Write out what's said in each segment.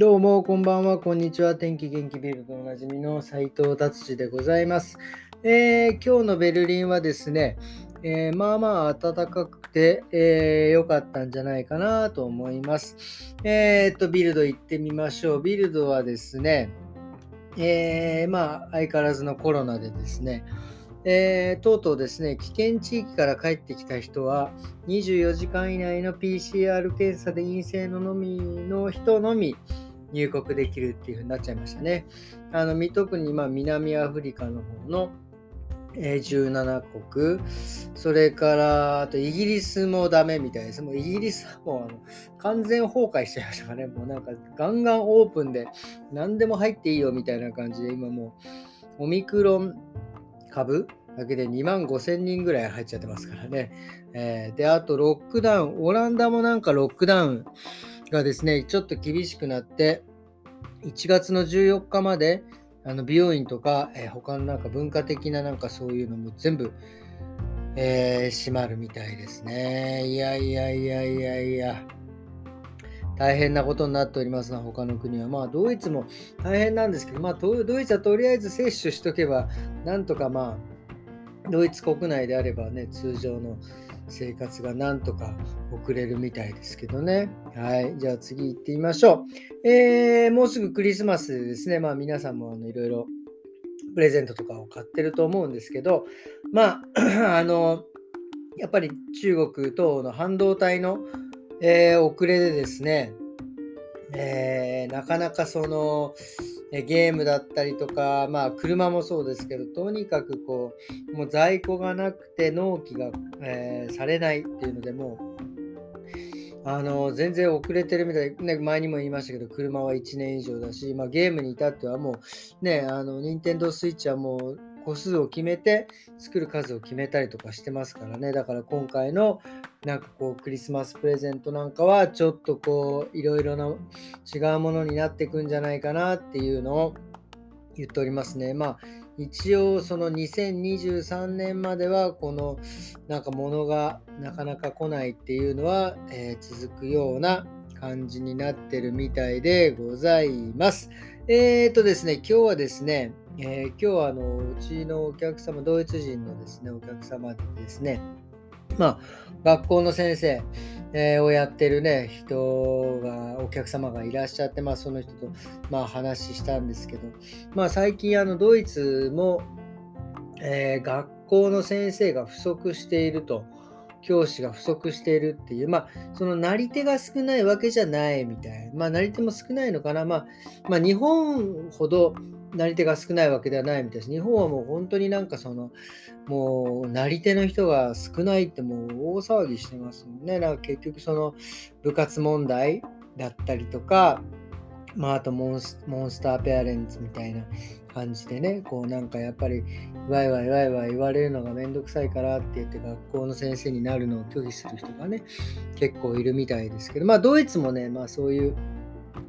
どうも、こんばんは、こんにちは。天気元気ビルドおなじみの斉藤達治でございます、えー今日のベルリンはですね、えーまあまあ暖かくて良、えーかったんじゃないかなと思います。えーっと、ビルド行ってみましょう。ビルドはですね、えまあ相変わらずのコロナでですね、えーとうとうですね、危険地域から帰ってきた人は、24時間以内の PCR 検査で陰性ののみの人のみ入国できるっていう風になっちゃいましたね。あの特にまあ南アフリカの方の、17国、それからあとイギリスもダメみたいです。もうイギリスはもうあの完全崩壊しちゃいましたからね。もうなんかガンガンオープンで何でも入っていいよみたいな感じで今もうオミクロン株だけで2万5千人ぐらい入っちゃってますからね。えーで、あとロックダウン、オランダもなんかロックダウンがですね、ちょっと厳しくなって、1月の14日まであの美容院とか、えー他のなんか文化的ななんかそういうのも全部、えー閉まるみたいですね。いやいやいやいやいや。大変なことになっておりますな、他の国は。まあ、ドイツも大変なんですけど、まあ、ドイツはとりあえず接種しとけば、なんとかまあ、ドイツ国内であればね、通常の生活がなんとか送れるみたいですけどね。はい。じゃあ次行ってみましょう。えーもうすぐクリスマスですね、まあ皆さんもあのいろいろプレゼントとかを買ってると思うんですけど、まあ、あの、やっぱり中国等の半導体の、えー遅れでですね、えーなかなかそのゲームだったりとか、まあ車もそうですけど、とにかくこう、もう在庫がなくて納期が、えーされないっていうので、もう、あの全然遅れてるみたい、ね、前にも言いましたけど、車は1年以上だし、まあ、ゲームに至ってはもう、ね、あの、任天堂 switch はもう個数を決めて、作る数を決めたりとかしてますからね。だから今回のなんかこうクリスマスプレゼントなんかはちょっとこういろいろな違うものになってくんじゃないかなっていうのを言っておりますね。まあ一応その2023年まではこのなんか物がなかなか来ないっていうのは、えー続くような感じになってるみたいでございます。えーとですね、今日はですね、えー今日はあのうちのお客様、ドイツ人のですね、お客様でですね、まあ、学校の先生、えーをやってるね、人が、お客様がいらっしゃって、まあ、その人と、まあ、話したんですけど、まあ、最近、あの、ドイツも、えー学校の先生が不足していると、教師が不足しているっていう、まあ、そのなり手が少ないわけじゃないみたい。まあ、なり手も少ないのかな。まあ、まあ、日本ほどなり手が少ないわけではないみたいです。日本はもう本当になんかその、もうなり手の人が少ないってもう大騒ぎしてますもんね。なんか結局その部活問題だったりとか、まあ、あとモンスモンスターペアレンツみたいな感じでね、こうなんかやっぱりワイワイワイワイ言われるのがめんどくさいからって言って学校の先生になるのを拒否する人がね、結構いるみたいですけど、まあドイツもね、まあそういう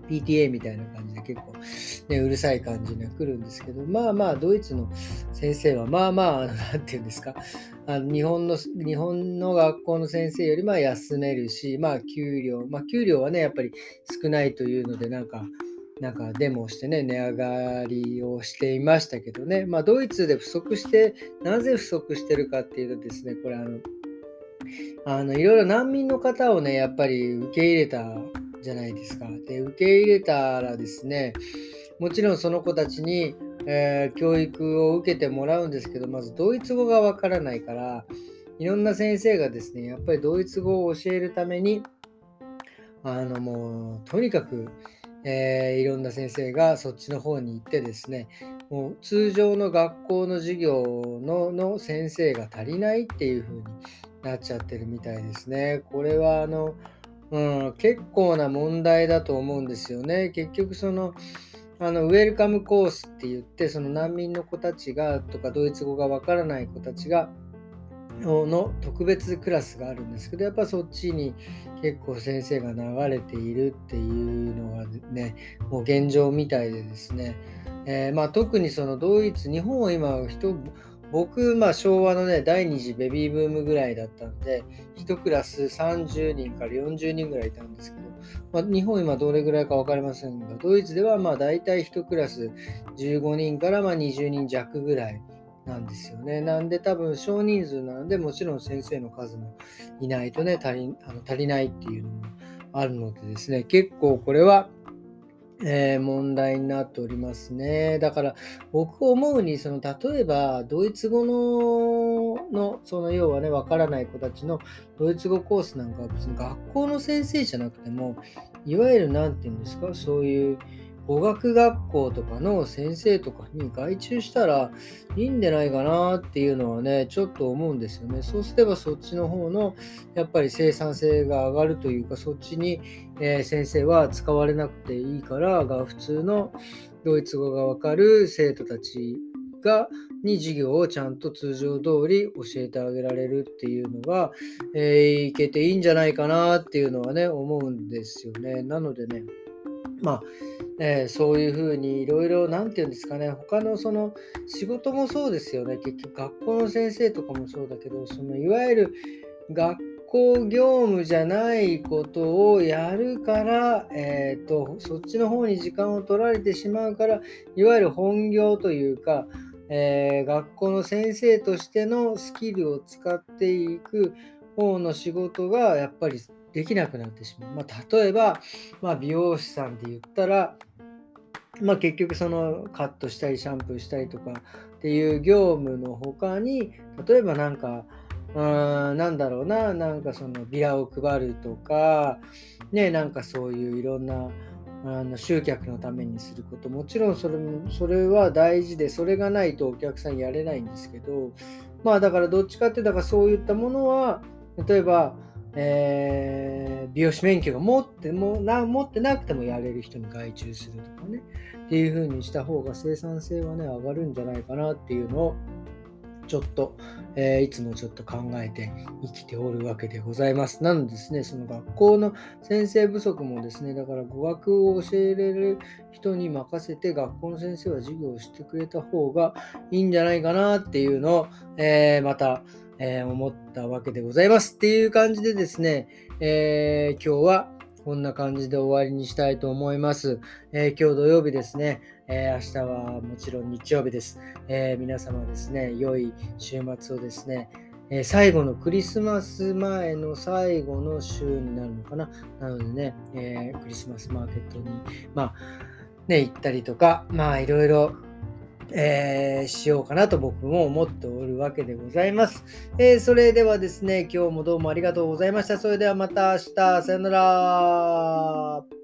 PTA みたいな感じで結構、ね、うるさい感じには来るんですけど、まあまあドイツの先生はまあまあ、あのなんていうんですか、あの日本の日本の学校の先生よりまあ休めるし、まあ給料、まあ給料はね、やっぱり少ないというので、なんか、なんかデモをしてね、値上がりをしていましたけどね、まあドイツで不足して、なぜ不足してるかっていうとですね、これあの、あのいろいろ難民の方をね、やっぱり受け入れたじゃないですか。で、受け入れたらですね、もちろんその子たちに、えー教育を受けてもらうんですけど、まずドイツ語がわからないから、いろんな先生がですね、やっぱりドイツ語を教えるために、あのもう、とにかく、えーいろんな先生がそっちの方に行ってですね、もう通常の学校の授業のの先生が足りないっていう風になっちゃってるみたいですね。これはあの、うん、結構な問題だと思うんですよね。結局その、あのウェルカムコースって言って、その難民の子たちがとかドイツ語がわからない子たちがの特別クラスがあるんですけど、やっぱそっちに結構先生が流れているっていうのがね、もう現状みたいでですね、えーまあ、特にそのドイツ、日本は今人、僕、まあ、昭和のね、第二次ベビーブームぐらいだったんで、1クラス30人から40人ぐらいいたんですけど、まあ、日本今どれぐらいか分かりませんが、ドイツではまあ大体1クラス15人からま20人弱ぐらいなんですよね。なんで多分少人数なので、もちろん先生の数もいないとね、足りあの足りないっていうのもあるのでですね、結構これはえー、問題になっておりますね。だから僕思うにその例えばドイツ語ののその要はねわからない子たちのドイツ語コースなんかは別に学校の先生じゃなくてもいわゆる何て言うんですか？そういう語学学校とかの先生とかに外注したらいいんでないかなっていうのはね、ちょっと思うんですよね。そうすればそっちの方のやっぱり生産性が上がるというか、そっちに、え、先生は使われなくていいからが、普通のドイツ語がわかる生徒たちがに授業をちゃんと通常通り教えてあげられるっていうのが、えー、いけていいんじゃないかなっていうのはね、思うんですよね。なのでね、まあ、えー、そういうふうにいろいろ、なんて言うんですかね、他のその仕事もそうですよね、結局学校の先生とかもそうだけど、そのいわゆる学校業務じゃないことをやるから、えーと、そっちの方に時間を取られてしまうから、いわゆる本業というか、えー、学校の先生としてのスキルを使っていく方の仕事がやっぱりできなくなってしまう。まあ、例えば、まあ、美容師さんで言ったら、まあ、結局そのカットしたりシャンプーしたりとかっていう業務の他に例えばなんかうーんなんだろうななんかそのビラを配るとかねなんかそういういろんなあの集客のためにすることもちろんそれもそれは大事でそれがないとお客さんやれないんですけどまあだからどっちかっていうとそういったものは例えばえー、美容師免許が持ってもな持ってなくてもやれる人に外注するとかねっていう風にした方が生産性はね上がるんじゃないかなっていうのをちょっと、えー、いつもちょっと考えて生きておるわけでございます。なのですね、その学校の先生不足もですね、だから語学を教えれる人に任せて学校の先生は授業をしてくれた方がいいんじゃないかなっていうのを、えー、また、えー、思ったわけでございますっていう感じでですね、えー、今日はこんな感じで終わりにしたいと思います。えー、今日土曜日ですね、え明日はもちろん日曜日です。え皆様ですね、良い週末をですね、え最後のクリスマス前の最後の週になるのかな。なのでね、えクリスマスマーケットに、まあ、ね、行ったりとか、まあいろいろえー、しようかなと僕も思っておるわけでございます、えー、それではですね、今日もどうもありがとうございました。それではまた明日、さよなら。